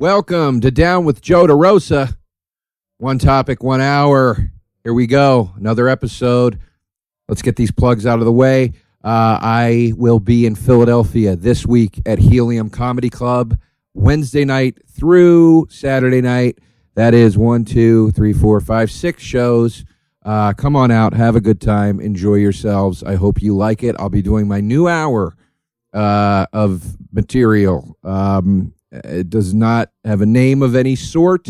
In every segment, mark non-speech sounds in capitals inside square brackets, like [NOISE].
Welcome to Down with Joe DeRosa. One topic, one hour. Here we go. Another episode. Let's get these plugs out of the way. Uh, I will be in Philadelphia this week at Helium Comedy Club, Wednesday night through Saturday night. That is one, two, three, four, five, six shows. Uh, come on out, have a good time, enjoy yourselves. I hope you like it. I'll be doing my new hour uh, of material. Um, it does not have a name of any sort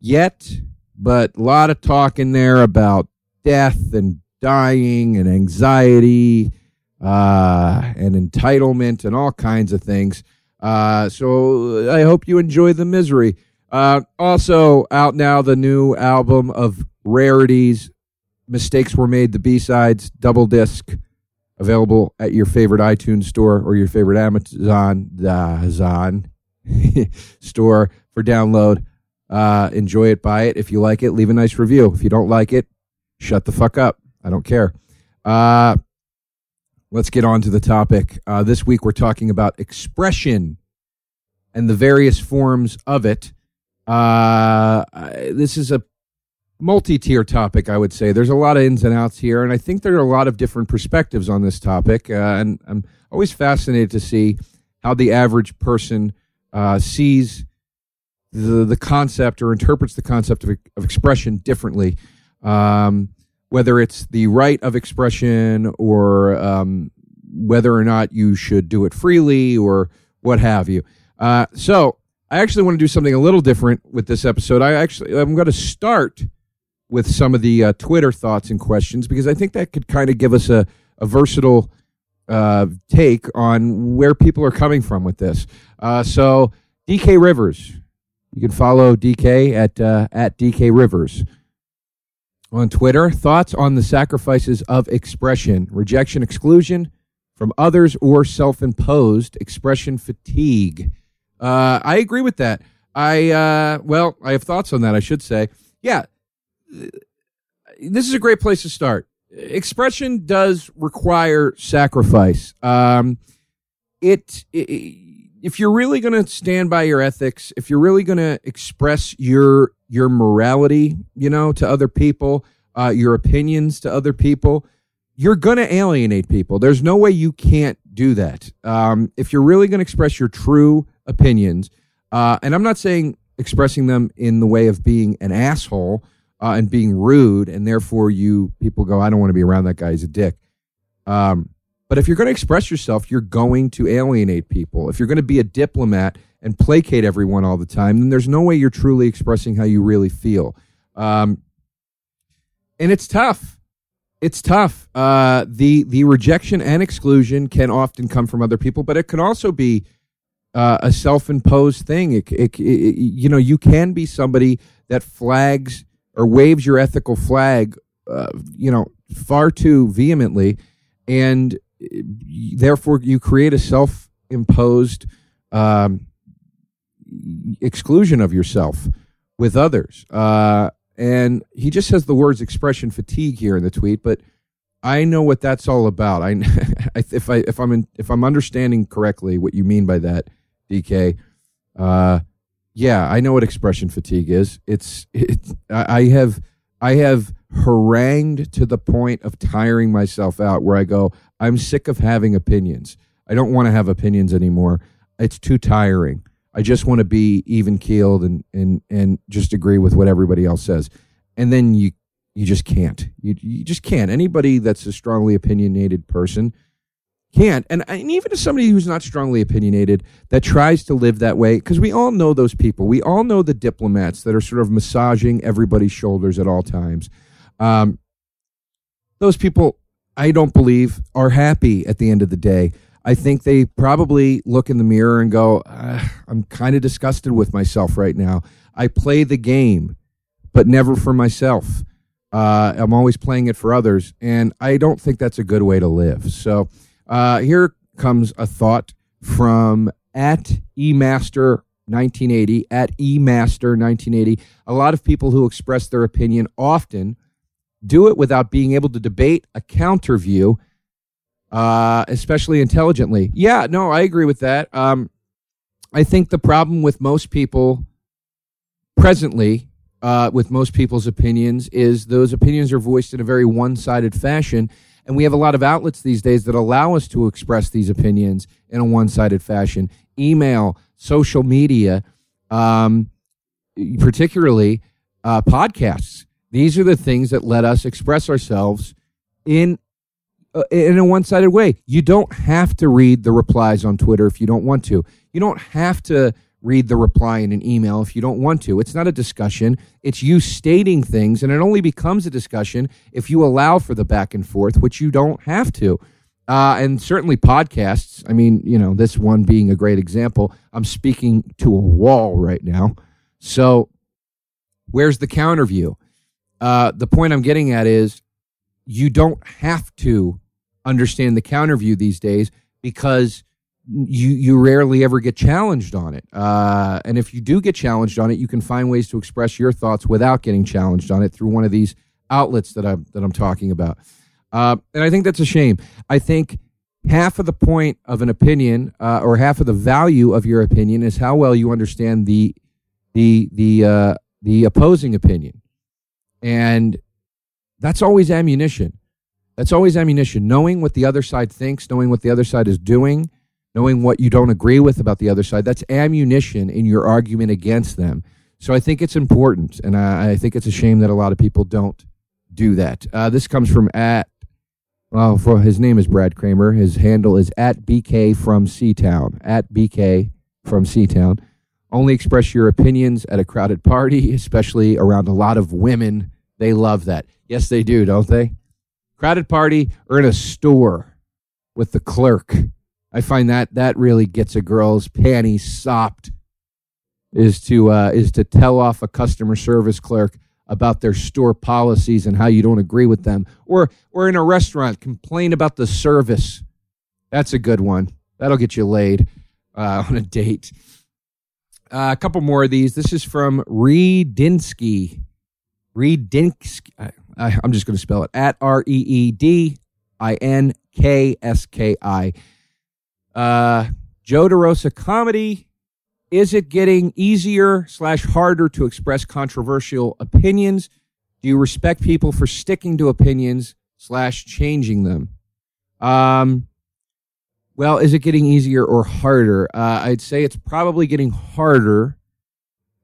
yet, but a lot of talk in there about death and dying and anxiety uh, and entitlement and all kinds of things. Uh, so I hope you enjoy the misery. Uh, also, out now the new album of rarities. Mistakes were made. The B sides, double disc available at your favorite iTunes store or your favorite Amazon Amazon [LAUGHS] store for download. Uh, enjoy it, buy it. If you like it, leave a nice review. If you don't like it, shut the fuck up. I don't care. Uh, let's get on to the topic. Uh, this week we're talking about expression and the various forms of it. Uh, this is a multi-tier topic, I would say. There's a lot of ins and outs here, and I think there are a lot of different perspectives on this topic. Uh, and I'm always fascinated to see how the average person uh, sees the the concept or interprets the concept of, of expression differently. Um, whether it's the right of expression or um, whether or not you should do it freely or what have you. Uh, so I actually want to do something a little different with this episode. I actually I'm going to start with some of the uh, Twitter thoughts and questions because I think that could kind of give us a, a versatile uh, take on where people are coming from with this. Uh, so DK Rivers, you can follow DK at uh, at DK Rivers on Twitter. Thoughts on the sacrifices of expression, rejection, exclusion from others, or self-imposed expression fatigue. Uh, I agree with that. I uh, well, I have thoughts on that. I should say, yeah this is a great place to start. Expression does require sacrifice. Um, it, it if you're really going to stand by your ethics, if you're really going to express your your morality, you know, to other people, uh, your opinions to other people, you're going to alienate people. There's no way you can't do that. Um, if you're really going to express your true opinions, uh, and I'm not saying expressing them in the way of being an asshole uh, and being rude, and therefore you people go, I don't want to be around that guy. He's a dick. Um, but if you're going to express yourself, you're going to alienate people. If you're going to be a diplomat and placate everyone all the time, then there's no way you're truly expressing how you really feel. Um, and it's tough. It's tough. Uh, the the rejection and exclusion can often come from other people, but it can also be uh, a self imposed thing. It, it, it, you know, you can be somebody that flags or waves your ethical flag, uh, you know, far too vehemently, and therefore you create a self-imposed um, exclusion of yourself with others. Uh, and he just says the words expression fatigue here in the tweet, but I know what that's all about. I, [LAUGHS] if I if I'm in, if I'm understanding correctly what you mean by that, DK. Uh, yeah, I know what expression fatigue is. It's it, I have I have harangued to the point of tiring myself out where I go, I'm sick of having opinions. I don't want to have opinions anymore. It's too tiring. I just want to be even keeled and, and, and just agree with what everybody else says. And then you, you just can't. You, you just can't. Anybody that's a strongly opinionated person can't. And, and even as somebody who's not strongly opinionated that tries to live that way, because we all know those people. We all know the diplomats that are sort of massaging everybody's shoulders at all times. Um, those people, I don't believe, are happy at the end of the day. I think they probably look in the mirror and go, I'm kind of disgusted with myself right now. I play the game, but never for myself. Uh, I'm always playing it for others. And I don't think that's a good way to live. So, uh, here comes a thought from at eMaster 1980 at eMaster 1980. A lot of people who express their opinion often do it without being able to debate a counter view, uh, especially intelligently. Yeah, no, I agree with that. Um, I think the problem with most people presently, uh, with most people's opinions, is those opinions are voiced in a very one sided fashion. And we have a lot of outlets these days that allow us to express these opinions in a one sided fashion email, social media, um, particularly uh, podcasts. These are the things that let us express ourselves in uh, in a one sided way. You don't have to read the replies on Twitter if you don't want to. You don't have to read the reply in an email if you don't want to. It's not a discussion. It's you stating things, and it only becomes a discussion if you allow for the back and forth, which you don't have to. Uh, and certainly podcasts. I mean, you know, this one being a great example. I'm speaking to a wall right now. So, where's the counter view? Uh, the point I'm getting at is you don't have to understand the counter view these days because you you rarely ever get challenged on it. Uh, and if you do get challenged on it, you can find ways to express your thoughts without getting challenged on it through one of these outlets that I'm that I'm talking about. Uh, and I think that's a shame. I think half of the point of an opinion, uh, or half of the value of your opinion, is how well you understand the the the uh, the opposing opinion, and that's always ammunition. That's always ammunition. Knowing what the other side thinks, knowing what the other side is doing, knowing what you don't agree with about the other side, that's ammunition in your argument against them. So I think it's important, and I, I think it's a shame that a lot of people don't do that. Uh, this comes from at, well, for, his name is Brad Kramer. His handle is at BK from Seatown. At BK from Seatown. Only express your opinions at a crowded party, [LAUGHS] especially around a lot of women. They love that. Yes, they do, don't they? Crowded party or in a store with the clerk. I find that that really gets a girl's panties sopped. Is to uh, is to tell off a customer service clerk about their store policies and how you don't agree with them, or or in a restaurant complain about the service. That's a good one. That'll get you laid uh, on a date. Uh, a couple more of these. This is from Redinsky. Redinsky. I, am just going to spell it at R E E D I N K S K I. Uh, Joe DeRosa comedy. Is it getting easier slash harder to express controversial opinions? Do you respect people for sticking to opinions slash changing them? Um, well, is it getting easier or harder? Uh, I'd say it's probably getting harder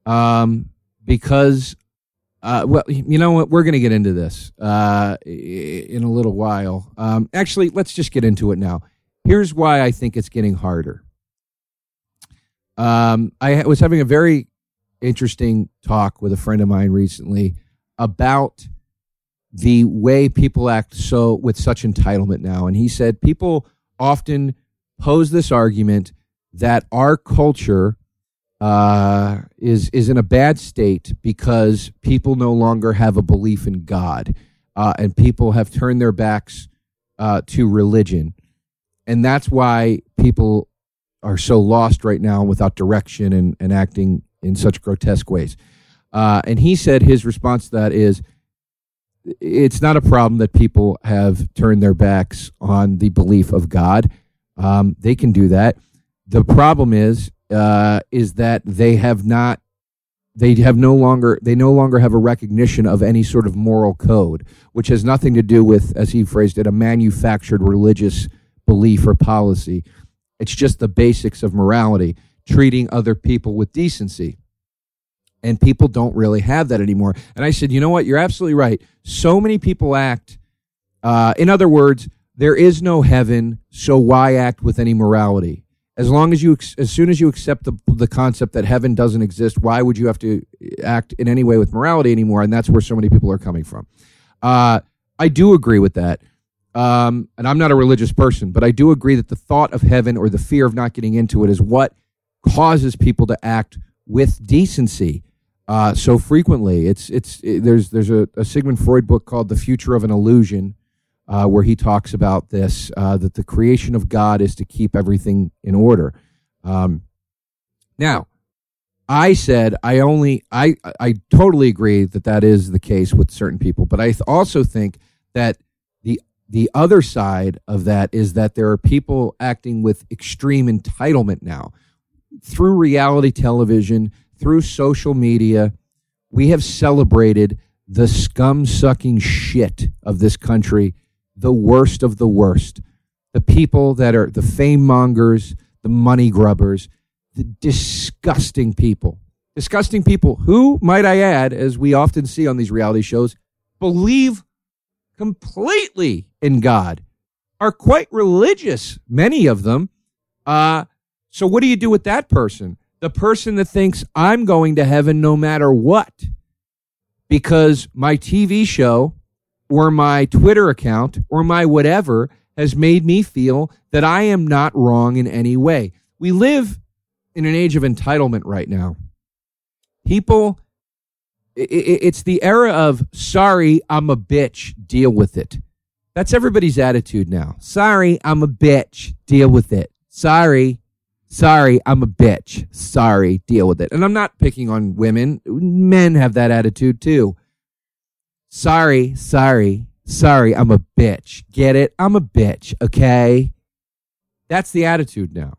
um, because uh, well, you know what? We're going to get into this uh, in a little while. Um, actually, let's just get into it now. Here's why I think it's getting harder. Um, I was having a very interesting talk with a friend of mine recently about the way people act so with such entitlement now, and he said people often pose this argument that our culture uh, is is in a bad state because people no longer have a belief in God, uh, and people have turned their backs uh, to religion, and that's why people are so lost right now without direction and, and acting in such grotesque ways. Uh, and he said his response to that is, it's not a problem that people have turned their backs on the belief of God. Um, they can do that. The problem is uh, is that they have not they have no longer they no longer have a recognition of any sort of moral code which has nothing to do with as he phrased it a manufactured religious belief or policy. It's just the basics of morality treating other people with decency. And people don't really have that anymore. And i said you know what? You're absolutely right. So many people act uh, in other words there is no heaven so why act with any morality? As long as you as soon as you accept the the concept that heaven doesn't exist why would you have to act in any way with morality anymore? And that's where so many people are coming from. Uh, i do agree with that um, and i'm not a religious person but i do agree that the thought of heaven or the fear of not getting into it is what causes people to act with decency uh, so frequently it's it's it, there's there's a, a sigmund freud book called the future of an illusion uh, where he talks about this uh, that the creation of God is to keep everything in order. Um, now, I said I only I I totally agree that that is the case with certain people, but I also think that the the other side of that is that there are people acting with extreme entitlement now. through reality television, through social media, we have celebrated the scum sucking shit of this country, the worst of the worst. The people that are the fame mongers, the money grubbers, the disgusting people. Disgusting people who, might I add, as we often see on these reality shows, believe completely in God, are quite religious, many of them. Uh, so, what do you do with that person? The person that thinks I'm going to heaven no matter what because my TV show or my Twitter account or my whatever has made me feel that I am not wrong in any way. We live in an age of entitlement right now. People, it's the era of sorry, I'm a bitch, deal with it. That's everybody's attitude now. Sorry, I'm a bitch, deal with it. Sorry, sorry, I'm a bitch. Sorry, deal with it. And I'm not picking on women. Men have that attitude too. Sorry, sorry, sorry, I'm a bitch. Get it? I'm a bitch, okay? That's the attitude now.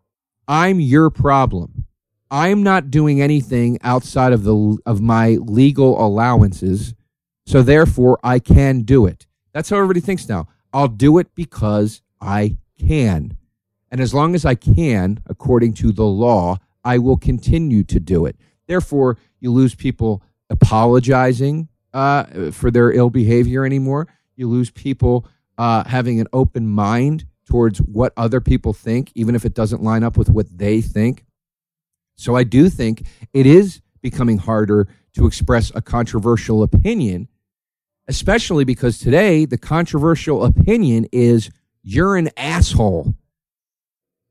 I'm your problem. I'm not doing anything outside of the of my legal allowances, so therefore I can do it. That's how everybody thinks now. I'll do it because I can. And as long as I can, according to the law, I will continue to do it. Therefore, you lose people apologizing uh, for their ill behavior anymore. You lose people uh, having an open mind towards what other people think, even if it doesn't line up with what they think. So I do think it is becoming harder to express a controversial opinion, especially because today the controversial opinion is you're an asshole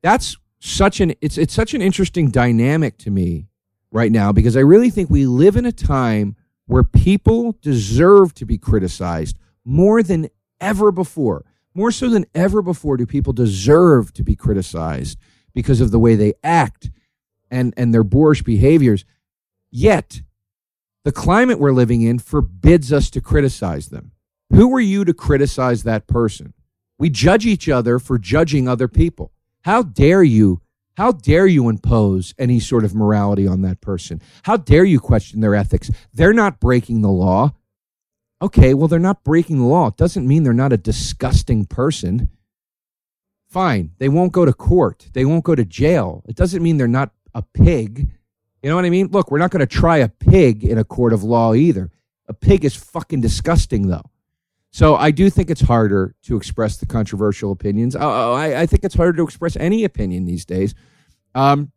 that's such an it's it's such an interesting dynamic to me right now because I really think we live in a time where people deserve to be criticized more than ever before. More so than ever before do people deserve to be criticized because of the way they act and and their boorish behaviors. Yet the climate we're living in forbids us to criticize them. Who are you to criticize that person? We judge each other for judging other people. How dare you? How dare you impose any sort of morality on that person? How dare you question their ethics? They're not breaking the law. Okay, well, they're not breaking the law. It doesn't mean they're not a disgusting person. Fine, they won't go to court. They won't go to jail. It doesn't mean they're not a pig. You know what I mean? Look, we're not going to try a pig in a court of law either. A pig is fucking disgusting, though. So I do think it's harder to express the controversial opinions. I, I, I think it's harder to express any opinion these days. Um,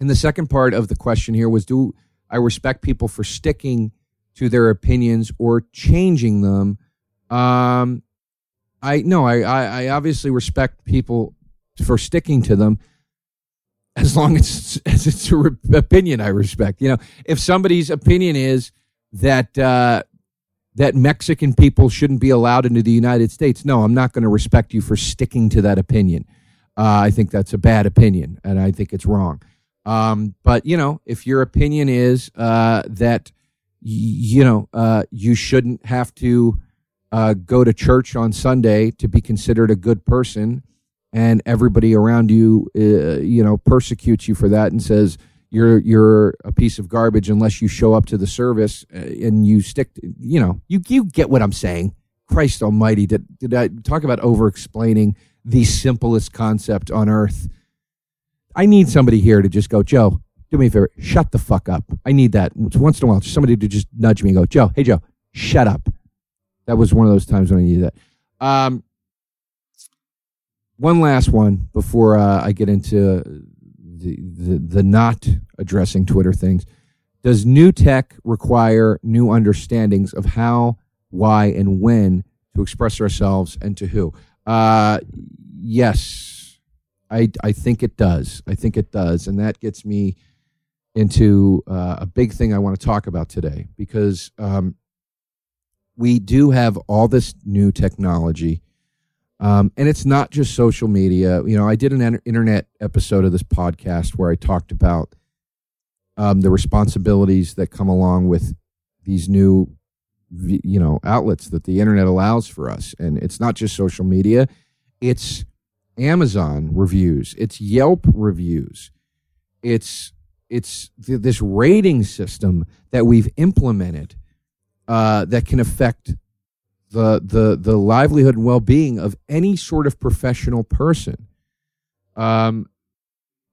and the second part of the question here was: Do I respect people for sticking to their opinions or changing them? Um, I no, I, I, I obviously respect people for sticking to them as long as, as it's an opinion I respect. You know, if somebody's opinion is that uh, that Mexican people shouldn't be allowed into the United States. No, I'm not going to respect you for sticking to that opinion. Uh, I think that's a bad opinion, and I think it's wrong. Um, but you know, if your opinion is uh, that y- you know uh, you shouldn't have to uh, go to church on Sunday to be considered a good person, and everybody around you, uh, you know, persecutes you for that and says you're you're a piece of garbage unless you show up to the service uh, and you stick to, you know you you get what i'm saying. Christ almighty did did i talk about over explaining the simplest concept on earth? I need somebody here to just go joe do me a favor shut the fuck up. I need that. Once in a while somebody to just nudge me and go joe hey joe shut up. That was one of those times when i needed that. Um one last one before uh, i get into the, the, the not addressing Twitter things. Does new tech require new understandings of how, why, and when to express ourselves and to who? Uh, yes, I, I think it does. I think it does. And that gets me into uh, a big thing I want to talk about today because um, we do have all this new technology um, and it's not just social media. You know, I did an internet episode of this podcast where I talked about um, the responsibilities that come along with these new, you know, outlets that the internet allows for us. And it's not just social media; it's Amazon reviews, it's Yelp reviews, it's it's th- this rating system that we've implemented uh, that can affect the the the livelihood and well being of any sort of professional person. Um,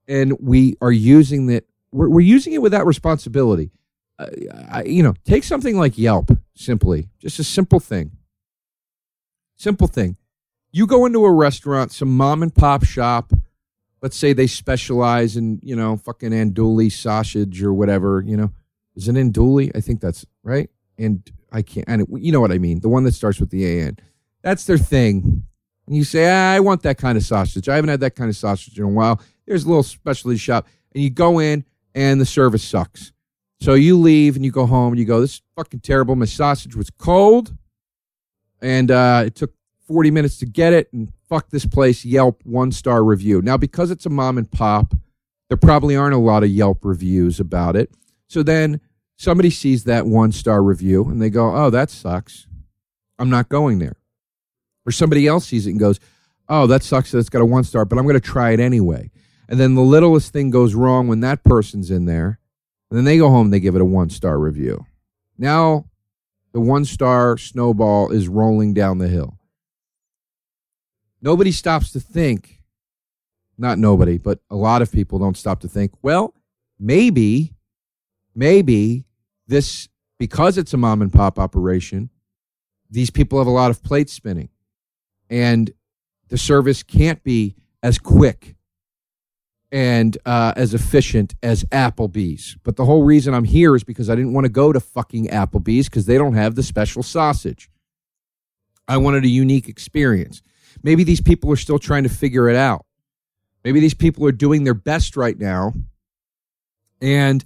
and we are using that. We're, we're using it without responsibility. Uh, I, you know, take something like Yelp. Simply, just a simple thing. Simple thing. You go into a restaurant, some mom and pop shop. Let's say they specialize in, you know, fucking andouille sausage or whatever. You know, is it andouille? I think that's right. And I can't. And you know what I mean? The one that starts with the an. That's their thing. And you say, I want that kind of sausage. I haven't had that kind of sausage in a while. There's a little specialty shop, and you go in, and the service sucks. So you leave and you go home and you go, this is fucking terrible. My sausage was cold, and uh, it took 40 minutes to get it, and fuck this place. Yelp one star review. Now, because it's a mom and pop, there probably aren't a lot of Yelp reviews about it. So then somebody sees that one star review and they go, oh, that sucks. I'm not going there. Or somebody else sees it and goes, oh, that sucks that it's got a one star, but I'm going to try it anyway. And then the littlest thing goes wrong when that person's in there. And then they go home, and they give it a one star review. Now the one star snowball is rolling down the hill. Nobody stops to think, not nobody, but a lot of people don't stop to think, well, maybe, maybe this, because it's a mom and pop operation, these people have a lot of plates spinning and the service can't be as quick and uh, as efficient as Applebee's. But the whole reason I'm here is because I didn't want to go to fucking Applebee's because they don't have the special sausage. I wanted a unique experience. Maybe these people are still trying to figure it out. Maybe these people are doing their best right now. And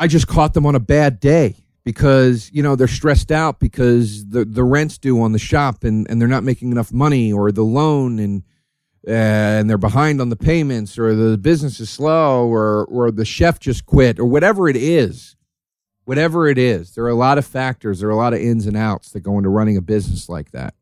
I just caught them on a bad day because, you know, they're stressed out because the, the rent's due on the shop and, and they're not making enough money or the loan and uh, and they're behind on the payments or the business is slow or or the chef just quit or whatever it is. Whatever it is there are a lot of factors there are a lot of ins and outs that go into running a business like that.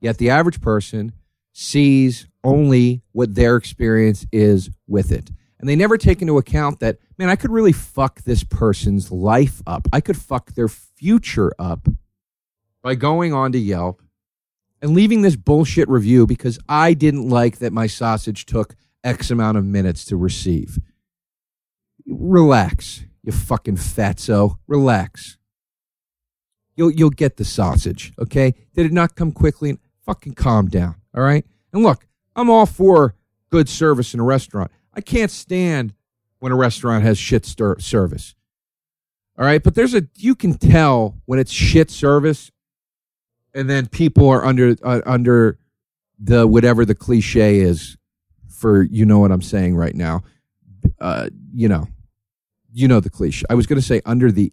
Yet the average person sees only what their experience is with it and they never take into account that man i could really fuck this person's life up i could fuck their future up by going on to yelp and leaving this bullshit review because I didn't like that my sausage took X amount of minutes to receive. Relax, you fucking fatso. Relax. You'll you'll get the sausage, okay? Did it not come quickly? Fucking calm down, all right? And look, I'm all for good service in a restaurant. I can't stand when a restaurant has shit stir- service. All right, but there's a you can tell when it's shit service and then people are under uh, under the whatever the cliche is for you know what I'm saying right now. Uh, you know, you know the cliche. I was going to say under the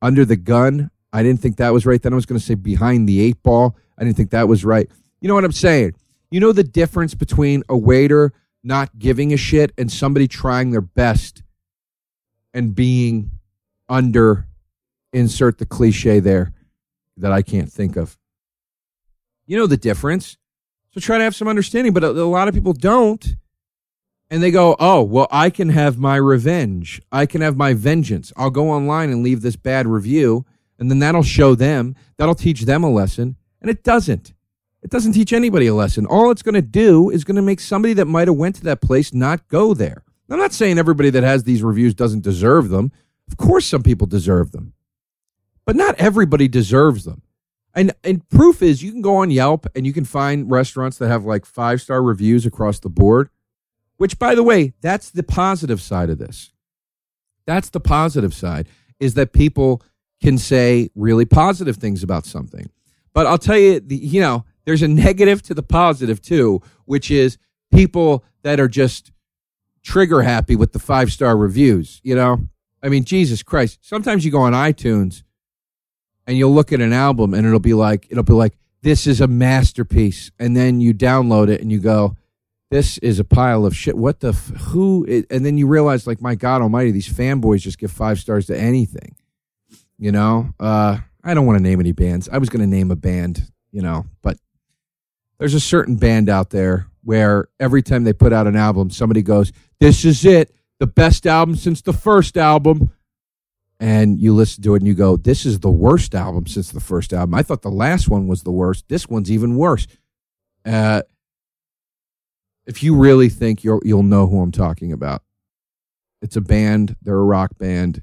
under the gun. I didn't think that was right. Then I was going to say behind the eight ball. I didn't think that was right. You know what I'm saying? You know the difference between a waiter not giving a shit and somebody trying their best and being under insert the cliche there that I can't think of. You know the difference. So try to have some understanding, but a, a lot of people don't. And they go, oh, well, I can have my revenge. I can have my vengeance. I'll go online and leave this bad review, and then that'll show them, that'll teach them a lesson. And it doesn't. It doesn't teach anybody a lesson. All it's going to do is going to make somebody that might have went to that place not go there. I'm not saying everybody that has these reviews doesn't deserve them. Of course, some people deserve them, but not everybody deserves them. And and proof is you can go on Yelp and you can find restaurants that have like five star reviews across the board. Which, by the way, that's the positive side of this. That's the positive side is that people can say really positive things about something. But I'll tell you, the, you know, there's a negative to the positive too, which is people that are just trigger happy with the five star reviews. You know, I mean, Jesus Christ. Sometimes you go on iTunes and you'll look at an album and it'll be like it'll be like this is a masterpiece. And then you download it and you go this is a pile of shit. What the f- who is, and then you realize like my god almighty these fanboys just give five stars to anything. You know? Uh i don't want to name any bands. I was going to name a band you know but there's a certain band out there where every time they put out an album somebody goes this is it the best album since the first album. And you listen to it and you go, this is the worst album since the first album. I thought the last one was the worst. This one's even worse. Uh, if you really think you'll you'll know who I'm talking about. It's a band, they're a rock band.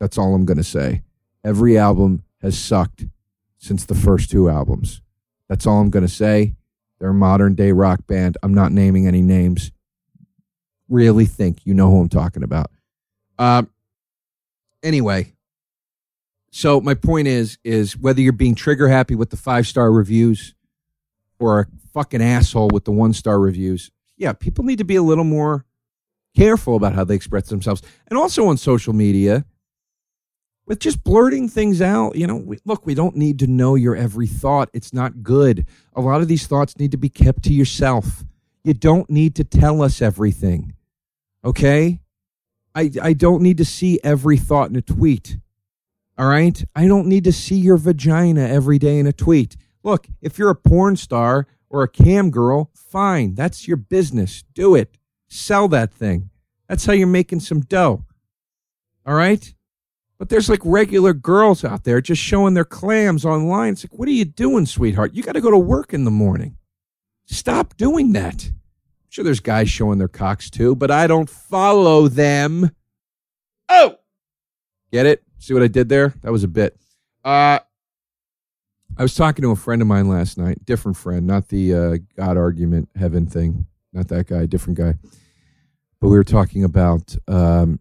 That's all I'm going to say. Every album has sucked since the first two albums. That's all I'm going to say. They're a modern day rock band. I'm not naming any names. Really think you know who I'm talking about. Um, anyway, so my point is is whether you're being trigger happy with the five star reviews or a fucking asshole with the one star reviews, yeah, people need to be a little more careful about how they express themselves, and also on social media with just blurting things out. You know, we, look, we don't need to know your every thought. It's not good. A lot of these thoughts need to be kept to yourself. You don't need to tell us everything. Okay? I, I don't need to see every thought in a tweet. All right? I don't need to see your vagina every day in a tweet. Look, if you're a porn star or a cam girl, fine. That's your business. Do it. Sell that thing. That's how you're making some dough. All right? But there's like regular girls out there just showing their clams online. It's like, what are you doing, sweetheart? You got to go to work in the morning. Stop doing that. I'm sure there's guys showing their cocks too, but I don't follow them. Oh, get it? See what I did there? That was a bit. Uh, I was talking to a friend of mine last night, different friend, not the uh, God argument heaven thing, not that guy, different guy. But we were talking about um,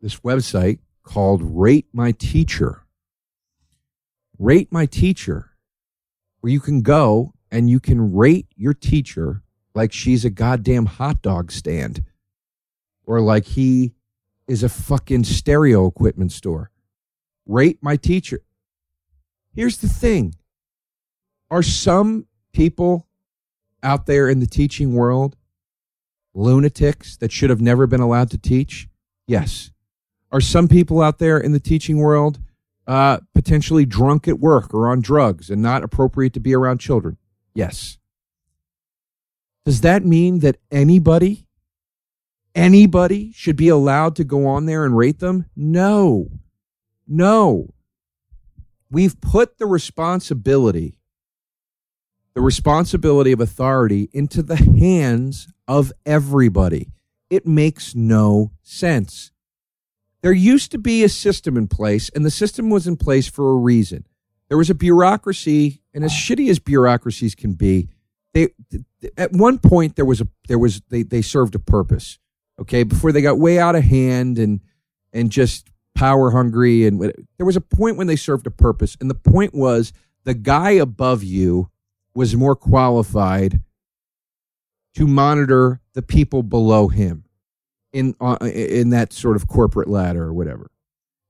this website called Rate My Teacher. Rate My Teacher, where you can go and you can rate your teacher like she's a goddamn hot dog stand or like he is a fucking stereo equipment store. Rate my teacher. Here's the thing Are some people out there in the teaching world lunatics that should have never been allowed to teach? Yes. Are some people out there in the teaching world uh, potentially drunk at work or on drugs and not appropriate to be around children? Yes. Does that mean that anybody, anybody should be allowed to go on there and rate them? No. No. We've put the responsibility, the responsibility of authority into the hands of everybody. It makes no sense. There used to be a system in place, and the system was in place for a reason. There was a bureaucracy, and as shitty as bureaucracies can be, they at one point there was a there was they they served a purpose. Okay, before they got way out of hand and and just power hungry, and there was a point when they served a purpose, and the point was the guy above you was more qualified to monitor the people below him in uh, in that sort of corporate ladder or whatever.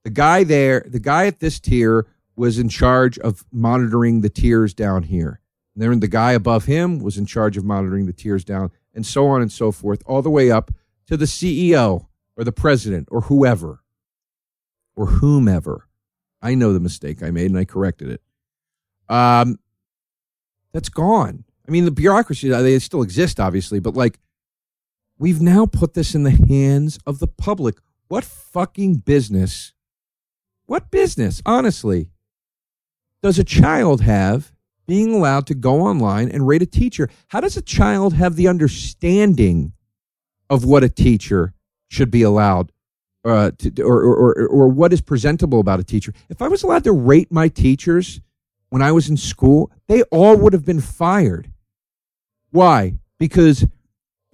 The guy there, the guy at this tier was in charge of monitoring the tiers down here. And then the guy above him was in charge of monitoring the tiers down, and so on and so forth, all the way up to the CEO or the president or whoever or whomever. I know the mistake I made and I corrected it. Um, that's gone. I mean, the bureaucracy, they still exist, obviously, but like We've now put this in the hands of the public. What fucking business? What business, honestly, does a child have being allowed to go online and rate a teacher? How does a child have the understanding of what a teacher should be allowed uh, to, or, or, or, or what is presentable about a teacher? If I was allowed to rate my teachers when I was in school, they all would have been fired. Why? Because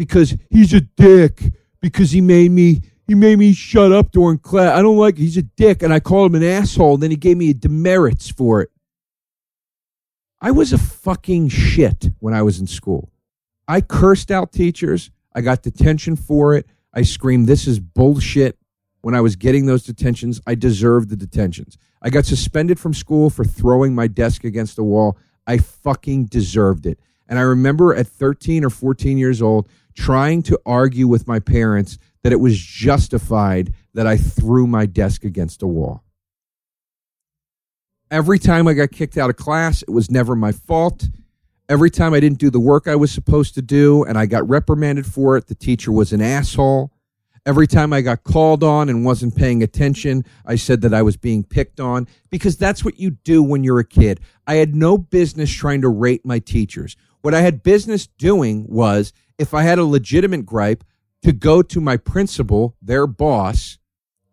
because he's a dick because he made me he made me shut up during class. I don't like he's a dick and I called him an asshole and then he gave me a demerits for it. I was a fucking shit when I was in school. I cursed out teachers. I got detention for it. I screamed, This is bullshit. When I was getting those detentions, I deserved the detentions. I got suspended from school for throwing my desk against the wall. I fucking deserved it. And I remember at 13 or 14 years old trying to argue with my parents that it was justified that I threw my desk against a wall. Every time I got kicked out of class, it was never my fault. Every time I didn't do the work I was supposed to do and I got reprimanded for it, the teacher was an asshole. Every time I got called on and wasn't paying attention, I said that I was being picked on because that's what you do when you're a kid. I had no business trying to rate my teachers. What I had business doing was if I had a legitimate gripe, to go to my principal, their boss,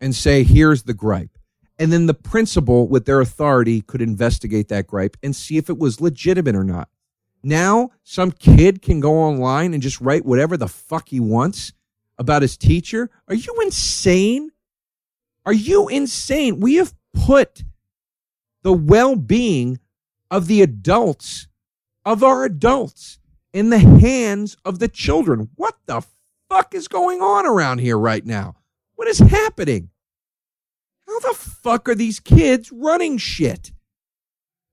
and say, here's the gripe. And then the principal, with their authority, could investigate that gripe and see if it was legitimate or not. Now, some kid can go online and just write whatever the fuck he wants about his teacher. Are you insane? Are you insane? We have put the well being of the adults, of our adults, in the hands of the children. What the fuck is going on around here right now? What is happening? How the fuck are these kids running shit?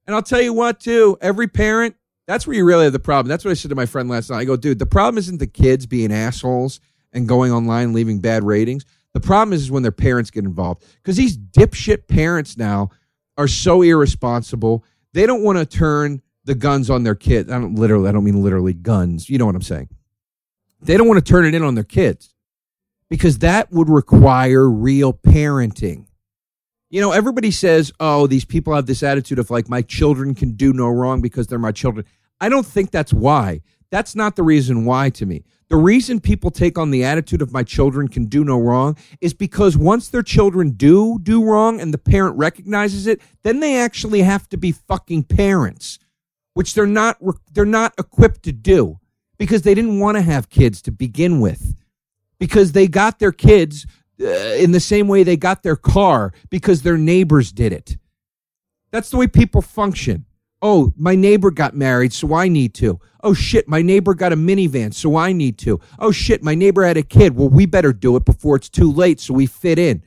And I'll tell you what, too, every parent, that's where you really have the problem. That's what I said to my friend last night. I go, dude, the problem isn't the kids being assholes and going online leaving bad ratings. The problem is, is when their parents get involved. Because these dipshit parents now are so irresponsible. They don't want to turn the guns on their kids. I don't literally, I don't mean literally guns. You know what I'm saying. They don't want to turn it in on their kids because that would require real parenting. You know, everybody says, oh, these people have this attitude of like, my children can do no wrong because they're my children. I don't think that's why. That's not the reason why to me. The reason people take on the attitude of my children can do no wrong is because once their children do do wrong and the parent recognizes it, then they actually have to be fucking parents, which they're not they're not equipped to do because they didn't want to have kids to begin with. Because they got their kids uh, in the same way they got their car because their neighbors did it. That's the way people function. Oh, my neighbor got married, so I need to. Oh shit, my neighbor got a minivan, so I need to. Oh shit, my neighbor had a kid. Well, we better do it before it's too late so we fit in.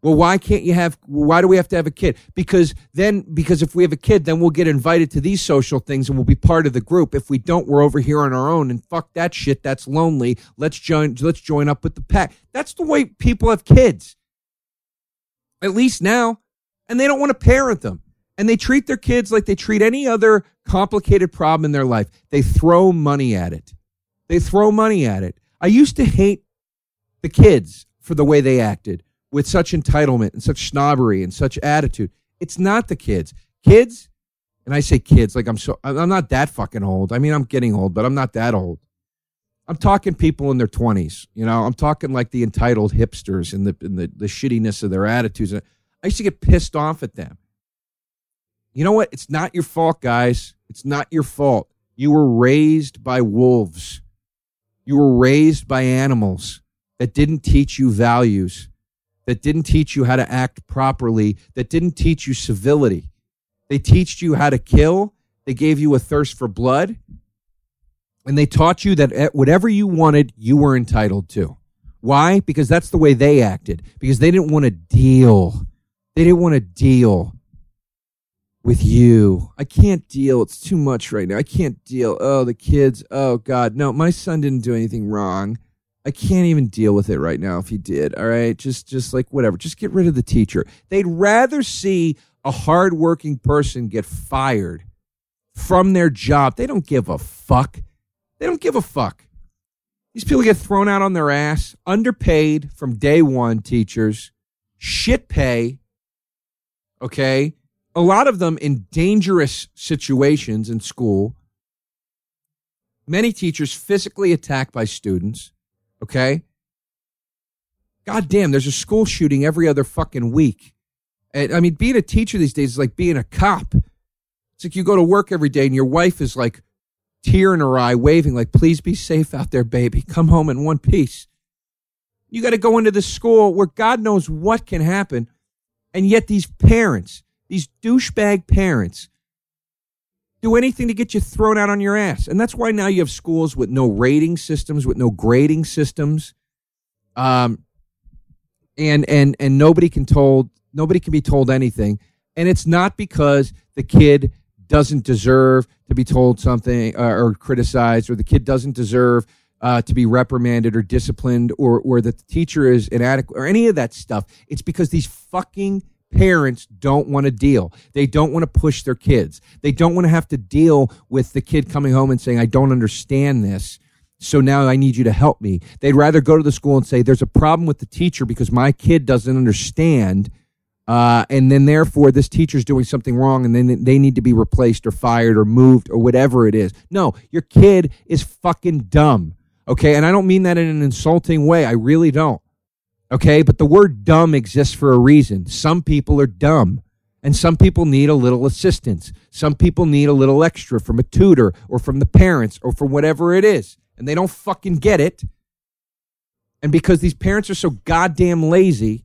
Well, why can't you have, why do we have to have a kid? Because then, because if we have a kid, then we'll get invited to these social things and we'll be part of the group. If we don't, we're over here on our own and fuck that shit. That's lonely. Let's join, let's join up with the pack. That's the way people have kids. At least now. And they don't want to parent them. And they treat their kids like they treat any other complicated problem in their life. They throw money at it. They throw money at it. I used to hate the kids for the way they acted with such entitlement and such snobbery and such attitude. It's not the kids. Kids, and I say kids like I'm so I'm not that fucking old. I mean, I'm getting old, but I'm not that old. I'm talking people in their 20s. You know, I'm talking like the entitled hipsters and the and the, the shittiness of their attitudes. I used to get pissed off at them. You know what? It's not your fault, guys. It's not your fault. You were raised by wolves. You were raised by animals that didn't teach you values that didn't teach you how to act properly, that didn't teach you civility. They taught you how to kill, they gave you a thirst for blood, and they taught you that whatever you wanted, you were entitled to. Why? Because that's the way they acted, because they didn't want to deal. They didn't want to deal with you. I can't deal. It's too much right now. I can't deal. Oh, the kids. Oh, God. No, my son didn't do anything wrong. I can't even deal with it right now if he did. All right. Just just like whatever. Just get rid of the teacher. They'd rather see a hardworking person get fired from their job. They don't give a fuck. They don't give a fuck. These people get thrown out on their ass, underpaid from day one, teachers, shit pay. Okay. A lot of them in dangerous situations in school. Many teachers physically attacked by students. Okay. God damn, there's a school shooting every other fucking week. And I mean, being a teacher these days is like being a cop. It's like you go to work every day and your wife is like tear in her eye, waving, like, please be safe out there, baby. Come home in one piece. You got to go into the school where God knows what can happen. And yet these parents, these douchebag parents, do anything to get you thrown out on your ass. And that's why now you have schools with no rating systems, with no grading systems. Um, and and and nobody can told nobody can be told anything. And it's not because the kid doesn't deserve to be told something uh, or criticized, or the kid doesn't deserve uh, to be reprimanded or disciplined, or or that the teacher is inadequate, or any of that stuff. It's because these fucking parents don't want to deal. They don't want to push their kids. They don't want to have to deal with the kid coming home and saying, I don't understand this. So now I need you to help me. They'd rather go to the school and say, There's a problem with the teacher because my kid doesn't understand. Uh, and then therefore this teacher's doing something wrong and then they need to be replaced or fired or moved or whatever it is. No, your kid is fucking dumb. Okay. And I don't mean that in an insulting way. I really don't. Okay. But the word dumb exists for a reason. Some people are dumb and some people need a little assistance. Some people need a little extra from a tutor or from the parents or from whatever it is. And they don't fucking get it. And because these parents are so goddamn lazy,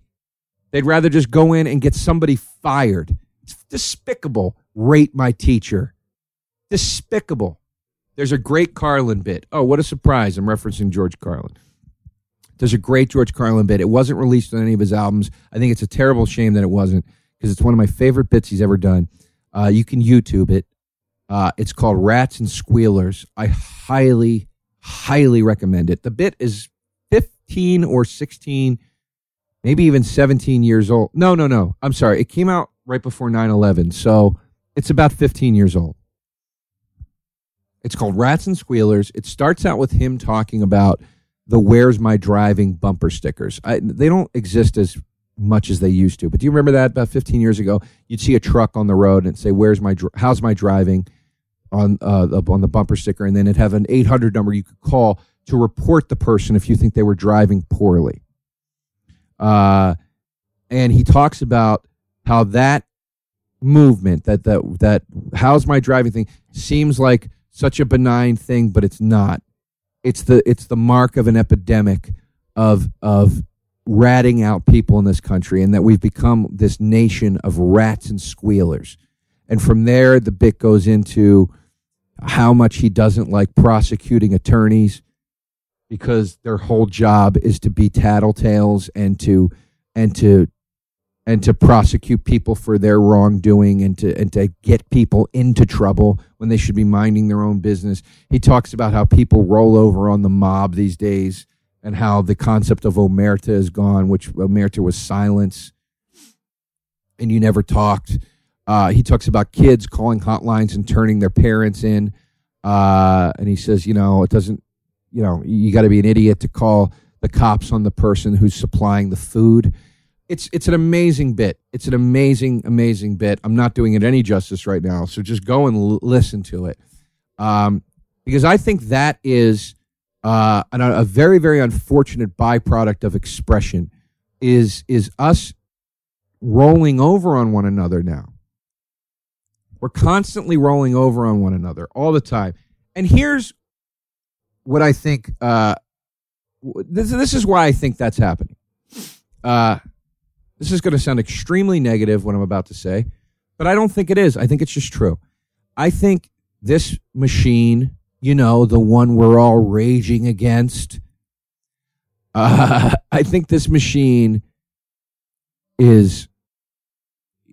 they'd rather just go in and get somebody fired. It's despicable. Rate my teacher. Despicable. There's a great Carlin bit. Oh, what a surprise. I'm referencing George Carlin. There's a great George Carlin bit. It wasn't released on any of his albums. I think it's a terrible shame that it wasn't because it's one of my favorite bits he's ever done. Uh, you can YouTube it. Uh, it's called Rats and Squealers. I highly, highly recommend it. The bit is 15 or 16, maybe even 17 years old. No, no, no. I'm sorry. It came out right before 9 11. So it's about 15 years old. It's called Rats and Squealers. It starts out with him talking about the Where's My Driving bumper stickers. I, they don't exist as much as they used to. But do you remember that about 15 years ago? You'd see a truck on the road and say, "Where's my how's my driving?" on uh, on the bumper sticker, and then it'd have an 800 number you could call to report the person if you think they were driving poorly. Uh, and he talks about how that movement, that that that how's my driving thing, seems like such a benign thing, but it's not. It's the it's the mark of an epidemic of of ratting out people in this country and that we've become this nation of rats and squealers. And from there, the bit goes into how much he doesn't like prosecuting attorneys because their whole job is to be tattletales and to and to and to prosecute people for their wrongdoing and to and to get people into trouble when they should be minding their own business. He talks about how people roll over on the mob these days and how the concept of omerta is gone, which omerta was silence, and you never talked. Uh, he talks about kids calling hotlines and turning their parents in, uh, and he says, you know, it doesn't, you know, you got to be an idiot to call the cops on the person who's supplying the food. It's it's an amazing bit. It's an amazing amazing bit. I'm not doing it any justice right now, so just go and l- listen to it, um, because I think that is uh, and a, a very very unfortunate byproduct of expression is is us rolling over on one another now. We're constantly rolling over on one another all the time. And here's what I think. Uh, this this is why I think that's happening. Uh, this is going to sound extremely negative what I'm about to say, but I don't think it is. I think it's just true. I think this machine you know, the one we're all raging against. Uh, [LAUGHS] I think this machine is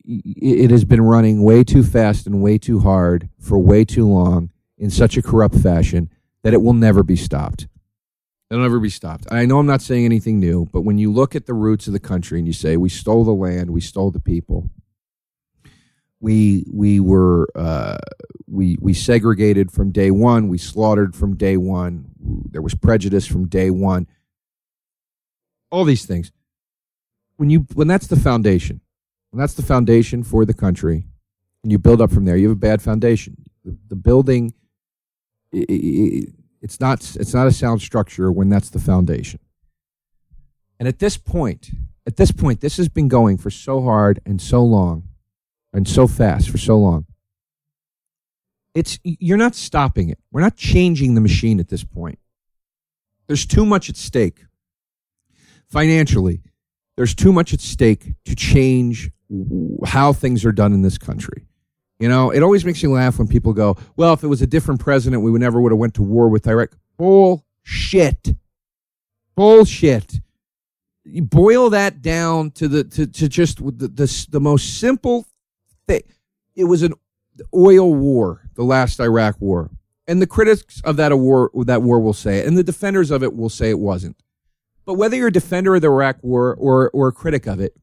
it has been running way too fast and way too hard for way too long in such a corrupt fashion that it will never be stopped. It'll never be stopped. I know I'm not saying anything new, but when you look at the roots of the country and you say we stole the land, we stole the people, we we were uh, we we segregated from day one. We slaughtered from day one. There was prejudice from day one. All these things. When you when that's the foundation, when that's the foundation for the country, and you build up from there, you have a bad foundation. The, the building, it, it, it's not it's not a sound structure when that's the foundation. And at this point, at this point, this has been going for so hard and so long and so fast for so long. It's you're not stopping it. We're not changing the machine at this point. There's too much at stake. Financially, there's too much at stake to change how things are done in this country. You know, it always makes me laugh when people go, "Well, if it was a different president, we would never would have went to war with Iraq." Bullshit. Bullshit. You boil that down to the to, to just the, the the most simple thing. It was an oil war, the last Iraq war. And the critics of that war, that war will say it, and the defenders of it will say it wasn't. But whether you're a defender of the Iraq war or, or a critic of it,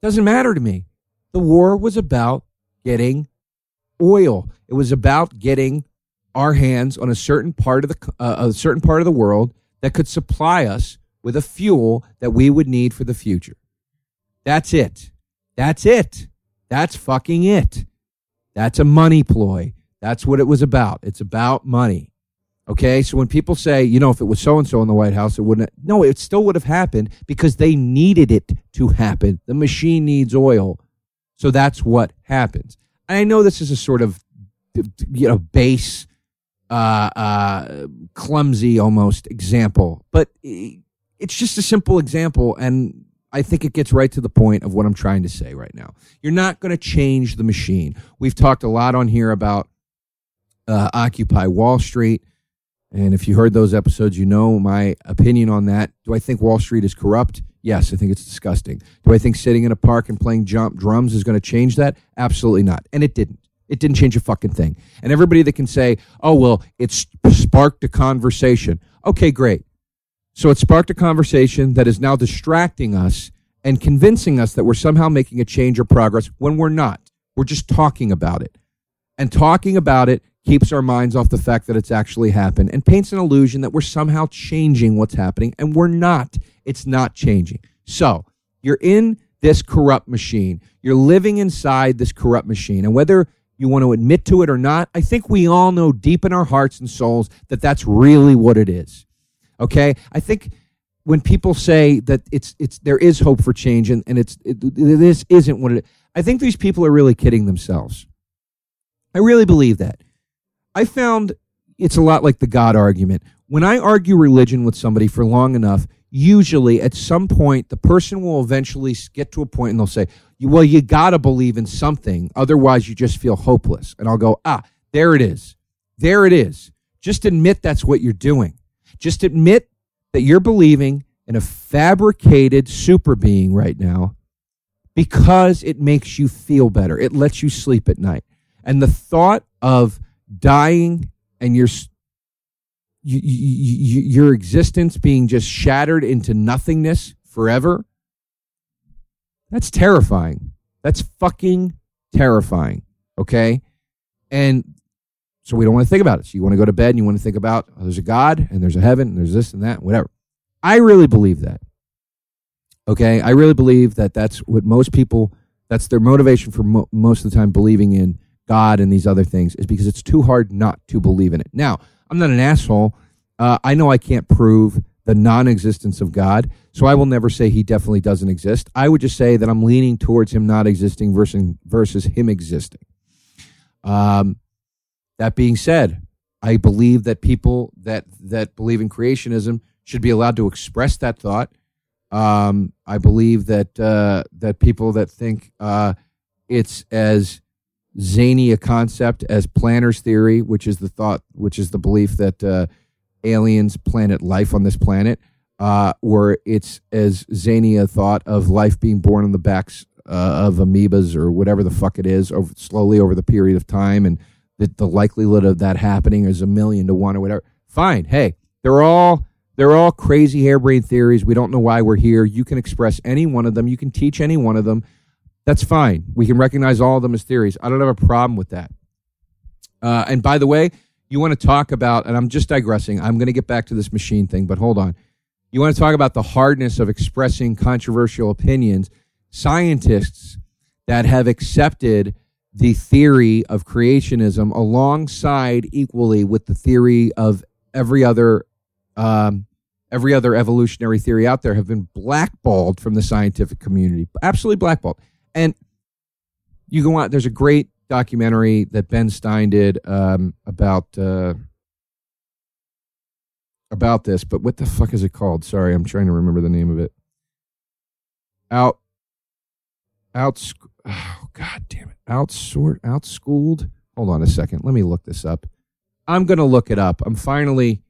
doesn't matter to me. The war was about getting oil. It was about getting our hands on a certain part of the uh, a certain part of the world that could supply us with a fuel that we would need for the future. That's it. That's it. That's fucking it. That's a money ploy. That's what it was about. It's about money. Okay, so when people say, you know, if it was so and so in the White House, it wouldn't. No, it still would have happened because they needed it to happen. The machine needs oil, so that's what happens. I know this is a sort of, you know, base, uh, uh, clumsy almost example, but it's just a simple example, and I think it gets right to the point of what I'm trying to say right now. You're not going to change the machine. We've talked a lot on here about uh, Occupy Wall Street. And if you heard those episodes, you know my opinion on that. Do I think Wall Street is corrupt? Yes, I think it's disgusting. Do I think sitting in a park and playing jump drums is going to change that? Absolutely not. And it didn't. It didn't change a fucking thing. And everybody that can say, oh, well, it sparked a conversation. Okay, great. So it sparked a conversation that is now distracting us and convincing us that we're somehow making a change or progress when we're not. We're just talking about it. And talking about it keeps our minds off the fact that it's actually happened and paints an illusion that we're somehow changing what's happening, and we're not. It's not changing. So you're in this corrupt machine. You're living inside this corrupt machine. And whether you want to admit to it or not, I think we all know deep in our hearts and souls that that's really what it is. Okay? I think when people say that it's it's there is hope for change and, and it's it, this isn't what it I think these people are really kidding themselves. I really believe that. I found it's a lot like the God argument. When I argue religion with somebody for long enough, usually at some point the person will eventually get to a point and they'll say, "Well, you got to believe in something, otherwise you just feel hopeless." And I'll go, "Ah, there it is. There it is. Just admit that's what you're doing. Just admit that you're believing in a fabricated super being right now because it makes you feel better. It lets you sleep at night. And the thought of dying and your you, you, your existence being just shattered into nothingness forever? That's terrifying. That's fucking terrifying okay? And so we don't want to think about it. So you want to go to bed and you want to think about oh, there's a god and there's a heaven and there's this and that whatever. I really believe that okay? I really believe that that's what most people that's their motivation for mo- most of the time believing in God and these other things is because it's too hard not to believe in it. Now, I'm not an asshole. Uh, I know I can't prove the non existence of God, so I will never say he definitely doesn't exist. I would just say that I'm leaning towards him not existing versus, versus him existing. Um, that being said, I believe that people that, that believe in creationism should be allowed to express that thought. Um, I believe that uh, that people that think uh, it's as zany a concept as planner's theory, which is the thought, which is the belief that uh, aliens planet life on this planet, uh, or it's as zany a thought of life being born on the backs uh, of amoebas or whatever the fuck it is, over, slowly over the period of time, and that the likelihood of that happening is a million to one or whatever. Fine, hey, they're all they're all crazy harebrained theories. We don't know why we're here. You can express any one of them. You can teach any one of them. That's fine. We can recognize all of them as theories. I don't have a problem with that. Uh, and by the way, you want to talk about, and I'm just digressing. I'm going to get back to this machine thing, but hold on. You want to talk about the hardness of expressing controversial opinions. Scientists that have accepted the theory of creationism alongside equally with the theory of every other um, every other evolutionary theory out there have been blackballed from the scientific community. Absolutely blackballed. And you go on. There's a great documentary that Ben Stein did um, about uh, about this, but what the fuck is it called? Sorry, I'm trying to remember the name of it. Out, out. Oh god damn it! Outsort, outschooled. Hold on a second. Let me look this up. I'm gonna look it up. I'm finally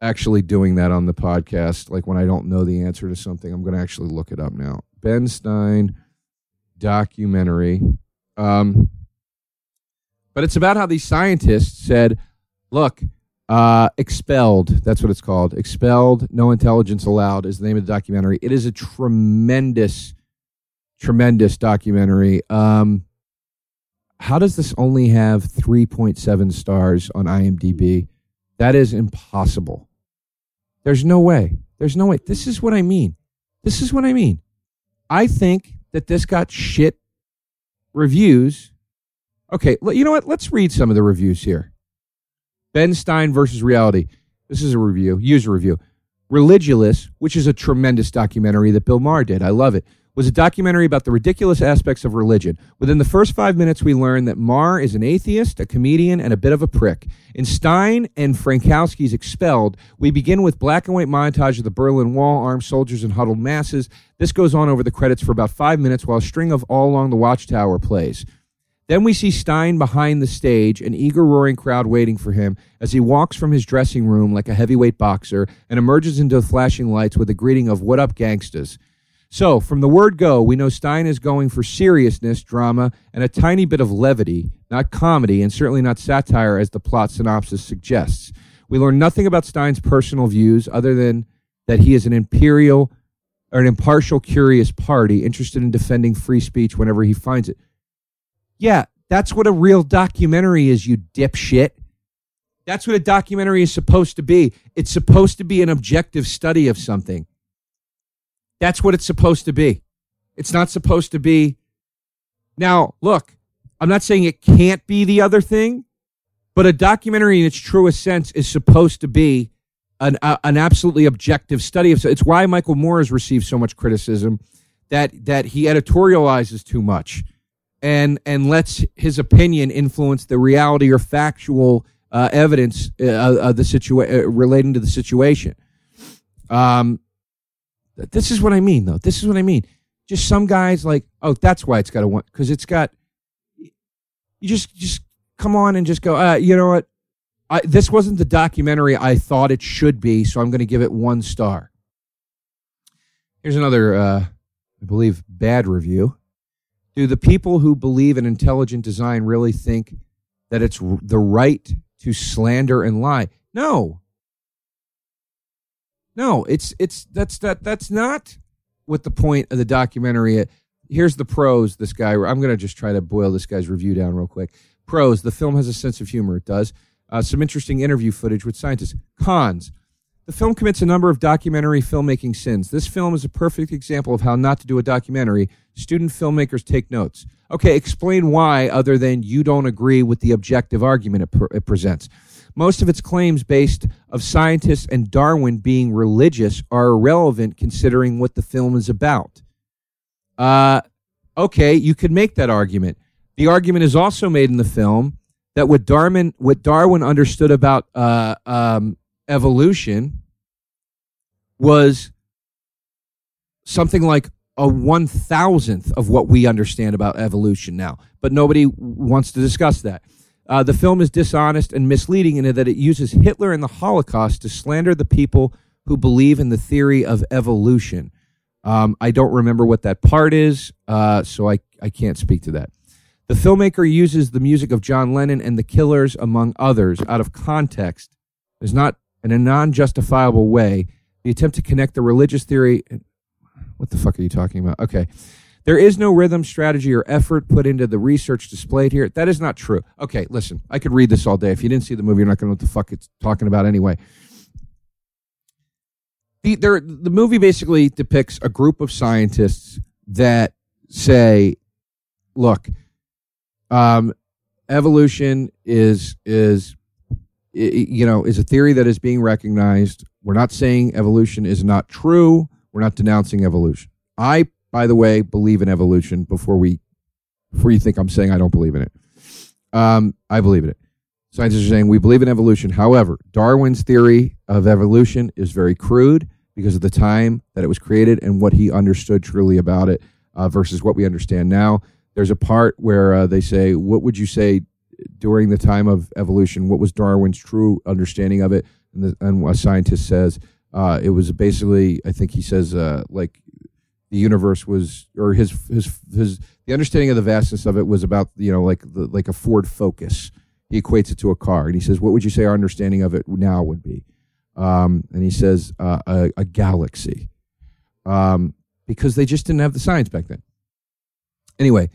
actually doing that on the podcast. Like when I don't know the answer to something, I'm gonna actually look it up now. Ben Stein documentary. Um, but it's about how these scientists said, look, uh, Expelled, that's what it's called. Expelled, No Intelligence Allowed is the name of the documentary. It is a tremendous, tremendous documentary. Um, how does this only have 3.7 stars on IMDb? That is impossible. There's no way. There's no way. This is what I mean. This is what I mean. I think that this got shit reviews. Okay, you know what? Let's read some of the reviews here. Ben Stein versus reality. This is a review, user review. Religulous, which is a tremendous documentary that Bill Maher did. I love it was a documentary about the ridiculous aspects of religion. Within the first five minutes, we learn that Maher is an atheist, a comedian, and a bit of a prick. In Stein and Frankowski's Expelled, we begin with black and white montage of the Berlin Wall, armed soldiers, and huddled masses. This goes on over the credits for about five minutes while a string of All Along the Watchtower plays. Then we see Stein behind the stage, an eager, roaring crowd waiting for him as he walks from his dressing room like a heavyweight boxer and emerges into the flashing lights with a greeting of What up, gangstas? So, from the word go, we know Stein is going for seriousness, drama, and a tiny bit of levity, not comedy, and certainly not satire as the plot synopsis suggests. We learn nothing about Stein's personal views other than that he is an imperial or an impartial, curious party interested in defending free speech whenever he finds it. Yeah, that's what a real documentary is, you dipshit. That's what a documentary is supposed to be. It's supposed to be an objective study of something. That's what it's supposed to be. It's not supposed to be. Now, look, I'm not saying it can't be the other thing, but a documentary in its truest sense is supposed to be an, an absolutely objective study of. It's why Michael Moore has received so much criticism that that he editorializes too much and and lets his opinion influence the reality or factual uh, evidence uh, of the situation uh, relating to the situation. Um, this is what I mean, though. This is what I mean. Just some guys like, oh, that's why it's got a one because it's got. You just just come on and just go. Uh, you know what? I, this wasn't the documentary I thought it should be, so I'm going to give it one star. Here's another, uh, I believe, bad review. Do the people who believe in intelligent design really think that it's the right to slander and lie? No, no, it's it's that's that that's not what the point of the documentary. Here's the pros. This guy. I'm going to just try to boil this guy's review down real quick. Pros: The film has a sense of humor. It does. Uh, some interesting interview footage with scientists. Cons: The film commits a number of documentary filmmaking sins. This film is a perfect example of how not to do a documentary. Student filmmakers take notes. Okay, explain why, other than you don't agree with the objective argument it, it presents. Most of its claims based of scientists and Darwin being religious are irrelevant considering what the film is about. Uh, okay, you could make that argument. The argument is also made in the film that what Darwin, what Darwin understood about uh, um, evolution was something like a one thousandth of what we understand about evolution now. But nobody wants to discuss that. Uh, the film is dishonest and misleading in that it uses Hitler and the Holocaust to slander the people who believe in the theory of evolution. Um, I don't remember what that part is, uh, so I, I can't speak to that. The filmmaker uses the music of John Lennon and the Killers, among others, out of context. Is not in a non justifiable way. The attempt to connect the religious theory. What the fuck are you talking about? Okay. There is no rhythm, strategy, or effort put into the research displayed here. That is not true. Okay, listen, I could read this all day. If you didn't see the movie, you're not going to know what the fuck it's talking about anyway. The, there, the movie basically depicts a group of scientists that say, look, um, evolution is is you know is a theory that is being recognized. We're not saying evolution is not true. We're not denouncing evolution. I by the way, believe in evolution before we before you think I'm saying I don't believe in it. Um, I believe in it. Scientists are saying we believe in evolution. However, Darwin's theory of evolution is very crude because of the time that it was created and what he understood truly about it uh, versus what we understand now. There's a part where uh, they say, "What would you say during the time of evolution? What was Darwin's true understanding of it?" And, the, and a scientist says uh, it was basically, I think he says, uh, like the universe was or his his his the understanding of the vastness of it was about you know like the, like a Ford Focus. He equates it to a car, and he says, "What would you say our understanding of it now would be?" Um, and he says, uh, a, "A galaxy," um, because they just didn't have the science back then. Anyway,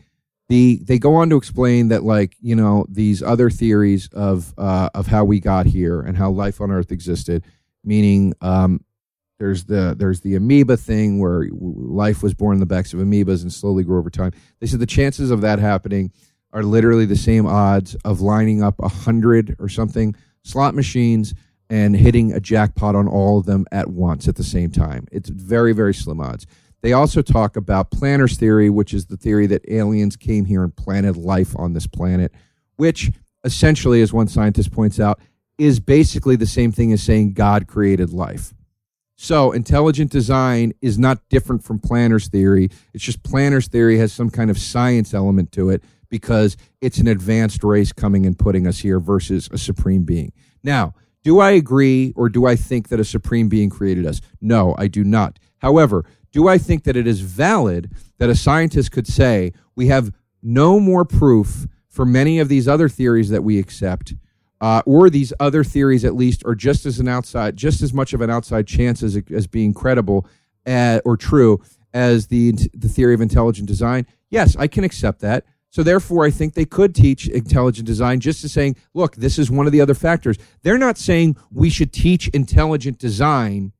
the they go on to explain that like you know these other theories of uh, of how we got here and how life on Earth existed, meaning um, there's the there's the amoeba thing where life was born in the backs of amoebas and slowly grew over time. They said the chances of that happening are literally the same odds of lining up a hundred or something slot machines and hitting a jackpot on all of them at once at the same time. It's very very slim odds. They also talk about planners theory, which is the theory that aliens came here and planted life on this planet, which essentially, as one scientist points out, is basically the same thing as saying God created life. So, intelligent design is not different from planner's theory. It's just planner's theory has some kind of science element to it because it's an advanced race coming and putting us here versus a supreme being. Now, do I agree or do I think that a supreme being created us? No, I do not. However, do I think that it is valid that a scientist could say we have no more proof for many of these other theories that we accept uh, or these other theories at least are just as an outside, just as much of an outside chance as, as being credible uh, or true as the the theory of intelligent design. Yes, I can accept that. So therefore, I think they could teach intelligent design just as saying, look, this is one of the other factors. They're not saying we should teach intelligent design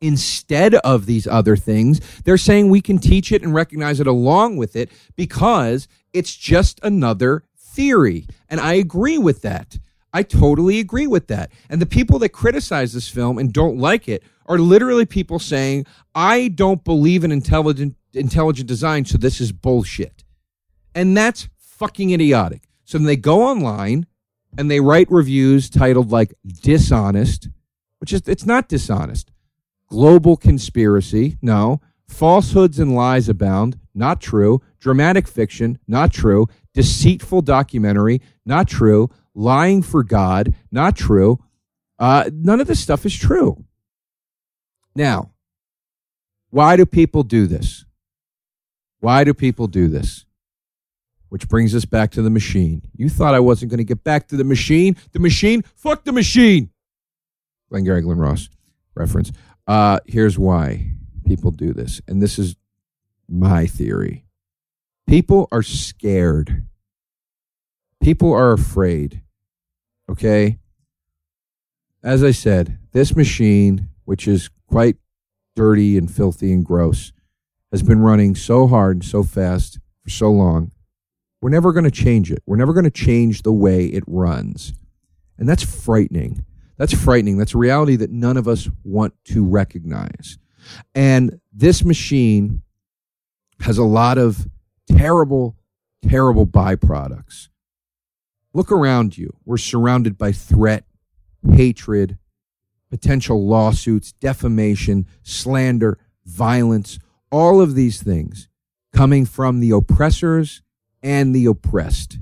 instead of these other things. They're saying we can teach it and recognize it along with it because it's just another theory. And I agree with that. I totally agree with that. And the people that criticize this film and don't like it are literally people saying, I don't believe in intelligent intelligent design, so this is bullshit. And that's fucking idiotic. So then they go online and they write reviews titled like dishonest, which is it's not dishonest. Global conspiracy, no. Falsehoods and lies abound, not true. Dramatic fiction, not true. Deceitful documentary, not true lying for God, not true. Uh, none of this stuff is true. Now, why do people do this? Why do people do this? Which brings us back to the machine. You thought I wasn't going to get back to the machine. The machine? Fuck the machine. Glengarry Glen Ross reference. Uh, here's why people do this. And this is my theory. People are scared People are afraid. Okay? As I said, this machine, which is quite dirty and filthy and gross, has been running so hard and so fast for so long. We're never going to change it. We're never going to change the way it runs. And that's frightening. That's frightening. That's a reality that none of us want to recognize. And this machine has a lot of terrible, terrible byproducts. Look around you. We're surrounded by threat, hatred, potential lawsuits, defamation, slander, violence, all of these things coming from the oppressors and the oppressed.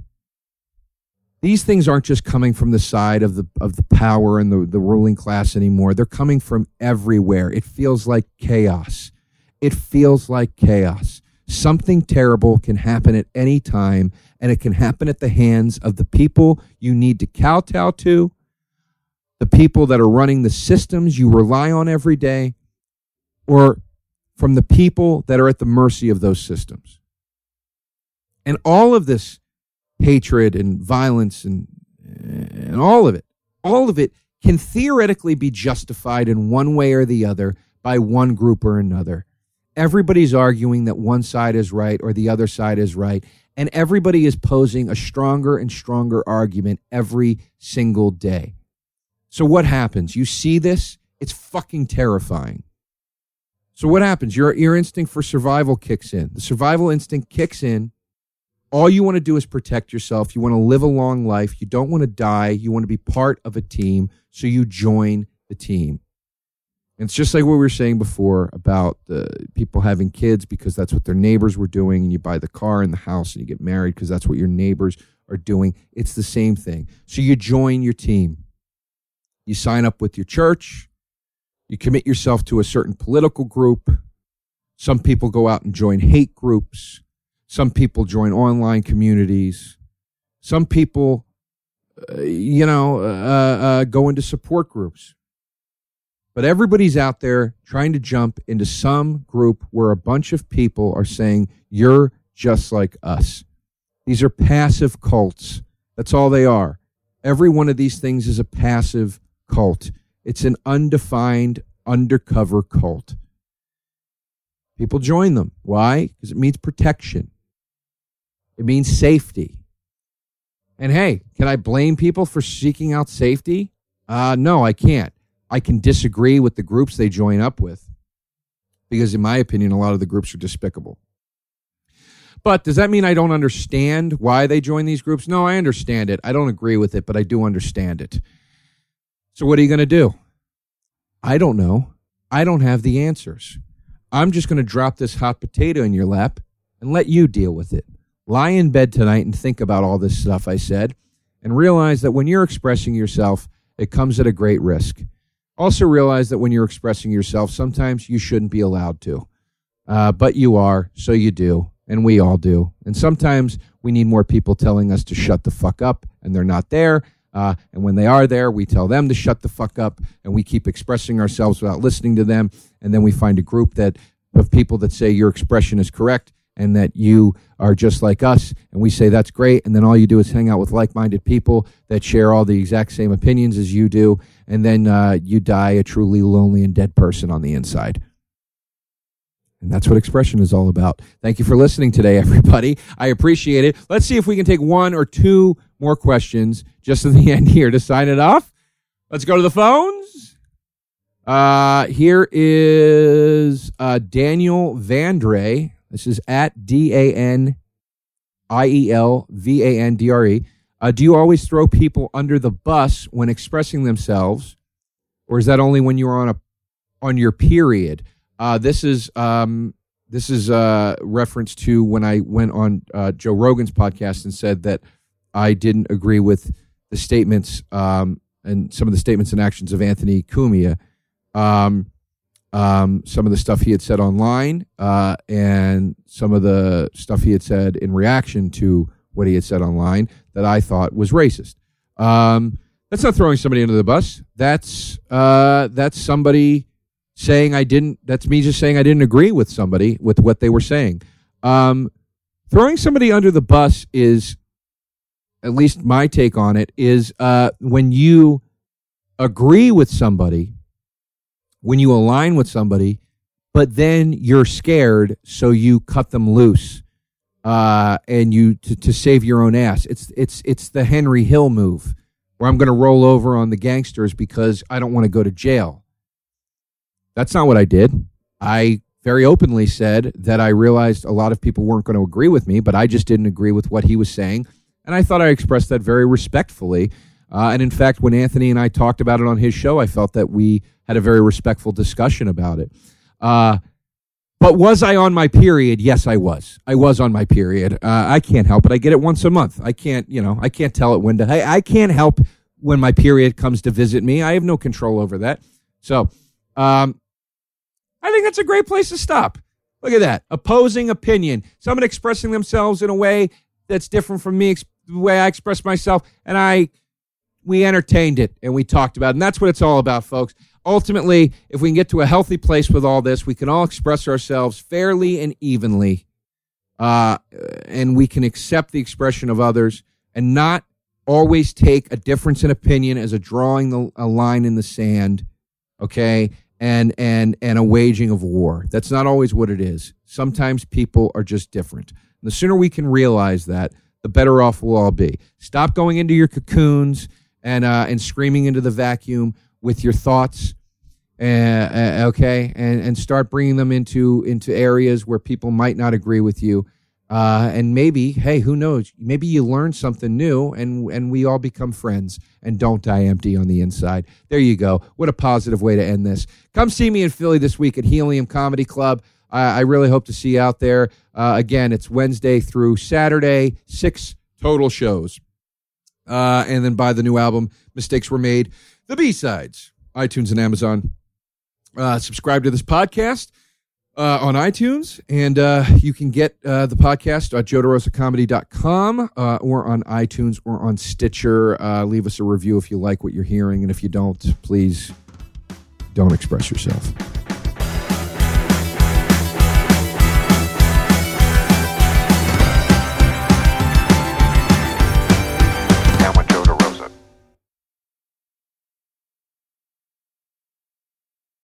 These things aren't just coming from the side of the of the power and the, the ruling class anymore. They're coming from everywhere. It feels like chaos. It feels like chaos. Something terrible can happen at any time, and it can happen at the hands of the people you need to kowtow to, the people that are running the systems you rely on every day, or from the people that are at the mercy of those systems. And all of this hatred and violence and, and all of it, all of it can theoretically be justified in one way or the other by one group or another everybody's arguing that one side is right or the other side is right. And everybody is posing a stronger and stronger argument every single day. So what happens? You see this? It's fucking terrifying. So what happens? Your, your instinct for survival kicks in. The survival instinct kicks in. All you want to do is protect yourself. You want to live a long life. You don't want to die. You want to be part of a team. So you join the team. It's just like what we were saying before about the people having kids because that's what their neighbors were doing, and you buy the car and the house and you get married because that's what your neighbors are doing. It's the same thing. So you join your team. You sign up with your church. You commit yourself to a certain political group. Some people go out and join hate groups. Some people join online communities. Some people, uh, you know, uh, uh, go into support groups but everybody's out there trying to jump into some group where a bunch of people are saying, you're just like us. These are passive cults. That's all they are. Every one of these things is a passive cult. It's an undefined undercover cult. People join them. Why? Because it means protection. It means safety. And hey, can I blame people for seeking out safety? Uh, no, I can't. I can disagree with the groups they join up with because, in my opinion, a lot of the groups are despicable. But does that mean I don't understand why they join these groups? No, I understand it. I don't agree with it, but I do understand it. So, what are you going to do? I don't know. I don't have the answers. I'm just going to drop this hot potato in your lap and let you deal with it. Lie in bed tonight and think about all this stuff I said and realize that when you're expressing yourself, it comes at a great risk. Also, realize that when you're expressing yourself, sometimes you shouldn't be allowed to. Uh, but you are, so you do, and we all do. And sometimes we need more people telling us to shut the fuck up, and they're not there. Uh, and when they are there, we tell them to shut the fuck up, and we keep expressing ourselves without listening to them. And then we find a group that of people that say your expression is correct and that you are just like us. And we say that's great. And then all you do is hang out with like minded people that share all the exact same opinions as you do. And then uh, you die a truly lonely and dead person on the inside. And that's what expression is all about. Thank you for listening today, [LAUGHS] everybody. I appreciate it. Let's see if we can take one or two more questions just at the [LAUGHS] end here to sign it off. Let's go to the phones. Uh, here is uh, Daniel Vandre. This is at D A N I E L V A N D R E. Uh, do you always throw people under the bus when expressing themselves, or is that only when you're on a on your period? Uh, this is um, this is a uh, reference to when I went on uh, Joe Rogan's podcast and said that I didn't agree with the statements um, and some of the statements and actions of Anthony Cumia. Um, um, some of the stuff he had said online uh, and some of the stuff he had said in reaction to what he had said online that I thought was racist. Um, that's not throwing somebody under the bus. That's uh, that's somebody saying I didn't. That's me just saying I didn't agree with somebody with what they were saying. Um, throwing somebody under the bus is, at least my take on it, is uh, when you agree with somebody when you align with somebody, but then you're scared, so you cut them loose uh, and you to, to save your own ass. It's it's it's the Henry Hill move, where I'm going to roll over on the gangsters because I don't want to go to jail. That's not what I did. I very openly said that I realized a lot of people weren't going to agree with me, but I just didn't agree with what he was saying, and I thought I expressed that very respectfully. Uh, and in fact, when Anthony and I talked about it on his show, I felt that we had a very respectful discussion about it. Uh, but was I on my period? Yes, I was. I was on my period. Uh, I can't help it. I get it once a month. I can't, you know, I can't tell it when to. I, I can't help when my period comes to visit me. I have no control over that. So, um, I think that's a great place to stop. Look at that opposing opinion. Someone expressing themselves in a way that's different from me, the way I express myself, and I we entertained it and we talked about it. And that's what it's all about, folks ultimately, if we can get to a healthy place with all this, we can all express ourselves fairly and evenly, uh, and we can accept the expression of others and not always take a difference in opinion as a drawing the, a line in the sand, okay, and and and a waging of war. That's not always what it is. Sometimes people are just different. And the sooner we can realize that, the better off we'll all be. Stop going into your cocoons and uh, and screaming into the vacuum with your thoughts uh, uh, okay, and and start bringing them into into areas where people might not agree with you, uh, and maybe, hey, who knows? Maybe you learn something new, and and we all become friends and don't die empty on the inside. There you go. What a positive way to end this. Come see me in Philly this week at Helium Comedy Club. I really hope to see you out there. Uh, again, it's Wednesday through Saturday, six total shows, uh, and then buy the new album. Mistakes were made. The B sides, iTunes and Amazon uh, subscribe to this podcast uh, on iTunes, and uh, you can get uh, the podcast at joederosacomedy.com uh, or on iTunes or on Stitcher. Uh, leave us a review if you like what you're hearing, and if you don't, please don't express yourself.